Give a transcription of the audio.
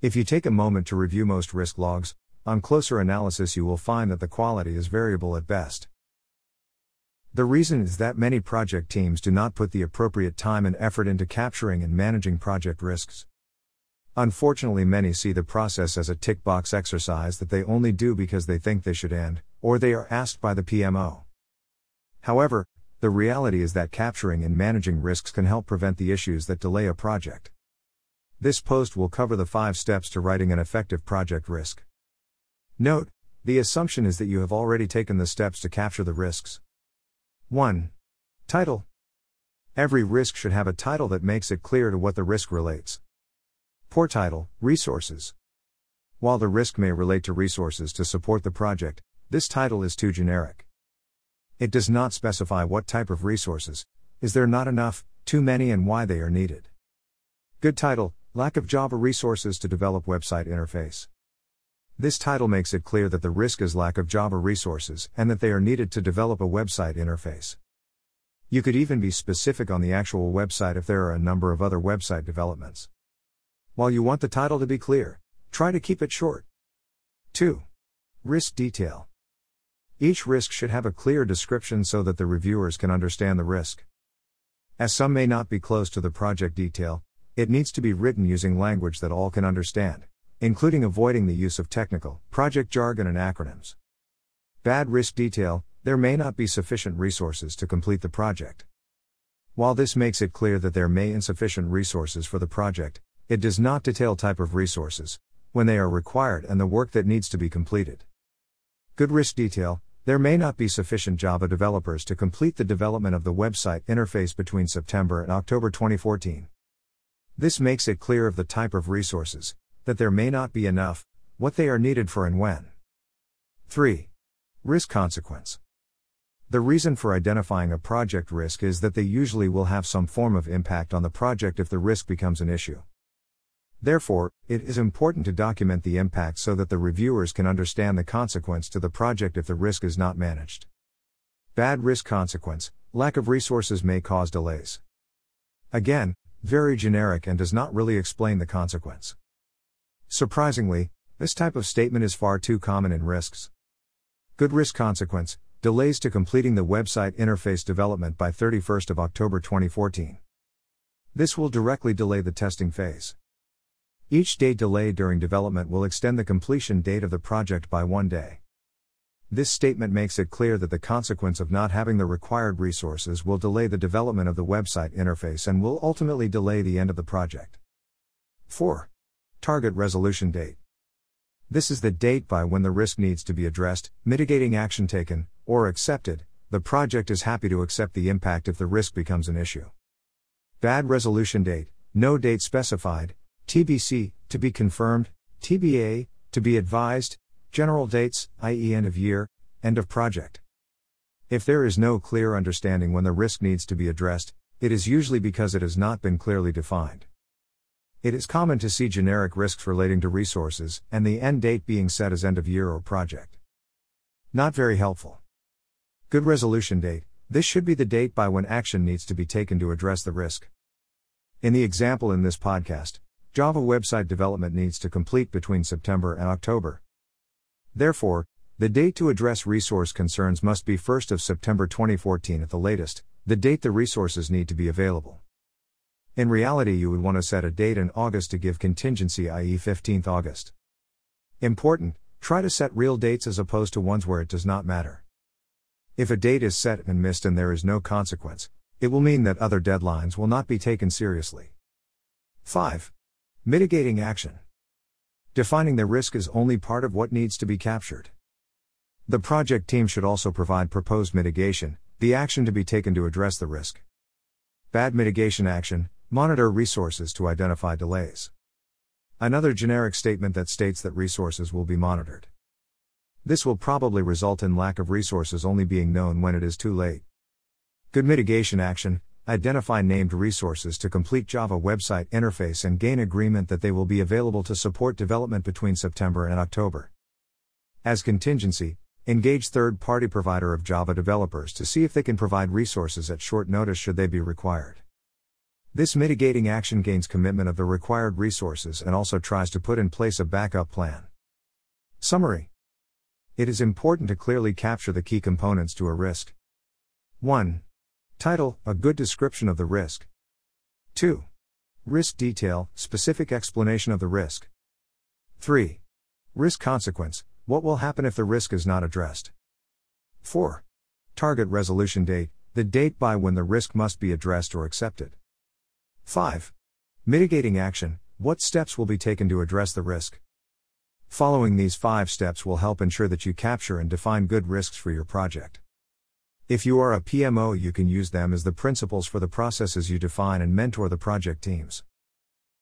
If you take a moment to review most risk logs, on closer analysis you will find that the quality is variable at best. The reason is that many project teams do not put the appropriate time and effort into capturing and managing project risks. Unfortunately, many see the process as a tick box exercise that they only do because they think they should end, or they are asked by the PMO. However, the reality is that capturing and managing risks can help prevent the issues that delay a project. This post will cover the five steps to writing an effective project risk. Note, the assumption is that you have already taken the steps to capture the risks. 1. Title Every risk should have a title that makes it clear to what the risk relates. Poor title, Resources. While the risk may relate to resources to support the project, this title is too generic. It does not specify what type of resources, is there not enough, too many, and why they are needed. Good title Lack of Java resources to develop website interface. This title makes it clear that the risk is lack of Java resources and that they are needed to develop a website interface. You could even be specific on the actual website if there are a number of other website developments. While you want the title to be clear, try to keep it short. 2. Risk detail. Each risk should have a clear description so that the reviewers can understand the risk. As some may not be close to the project detail, it needs to be written using language that all can understand, including avoiding the use of technical, project jargon and acronyms. Bad risk detail there may not be sufficient resources to complete the project. While this makes it clear that there may insufficient resources for the project, it does not detail type of resources, when they are required and the work that needs to be completed. Good risk detail there may not be sufficient Java developers to complete the development of the website interface between September and October 2014. This makes it clear of the type of resources, that there may not be enough, what they are needed for and when. 3. Risk consequence. The reason for identifying a project risk is that they usually will have some form of impact on the project if the risk becomes an issue. Therefore, it is important to document the impact so that the reviewers can understand the consequence to the project if the risk is not managed. Bad risk consequence lack of resources may cause delays. Again, very generic and does not really explain the consequence. Surprisingly, this type of statement is far too common in risks. Good risk consequence delays to completing the website interface development by 31st of October 2014. This will directly delay the testing phase. Each day delay during development will extend the completion date of the project by one day. This statement makes it clear that the consequence of not having the required resources will delay the development of the website interface and will ultimately delay the end of the project. 4. Target resolution date. This is the date by when the risk needs to be addressed, mitigating action taken, or accepted. The project is happy to accept the impact if the risk becomes an issue. Bad resolution date, no date specified, TBC, to be confirmed, TBA, to be advised, General dates, i.e., end of year, end of project. If there is no clear understanding when the risk needs to be addressed, it is usually because it has not been clearly defined. It is common to see generic risks relating to resources, and the end date being set as end of year or project. Not very helpful. Good resolution date this should be the date by when action needs to be taken to address the risk. In the example in this podcast, Java website development needs to complete between September and October. Therefore, the date to address resource concerns must be 1st of September 2014 at the latest, the date the resources need to be available. In reality, you would want to set a date in August to give contingency, i.e., 15th August. Important, try to set real dates as opposed to ones where it does not matter. If a date is set and missed and there is no consequence, it will mean that other deadlines will not be taken seriously. 5. Mitigating action. Defining the risk is only part of what needs to be captured. The project team should also provide proposed mitigation, the action to be taken to address the risk. Bad mitigation action monitor resources to identify delays. Another generic statement that states that resources will be monitored. This will probably result in lack of resources only being known when it is too late. Good mitigation action Identify named resources to complete Java website interface and gain agreement that they will be available to support development between September and October. As contingency, engage third party provider of Java developers to see if they can provide resources at short notice should they be required. This mitigating action gains commitment of the required resources and also tries to put in place a backup plan. Summary It is important to clearly capture the key components to a risk. 1. Title A good description of the risk. 2. Risk detail, specific explanation of the risk. 3. Risk consequence, what will happen if the risk is not addressed? 4. Target resolution date, the date by when the risk must be addressed or accepted. 5. Mitigating action What steps will be taken to address the risk? Following these five steps will help ensure that you capture and define good risks for your project. If you are a PMO, you can use them as the principles for the processes you define and mentor the project teams.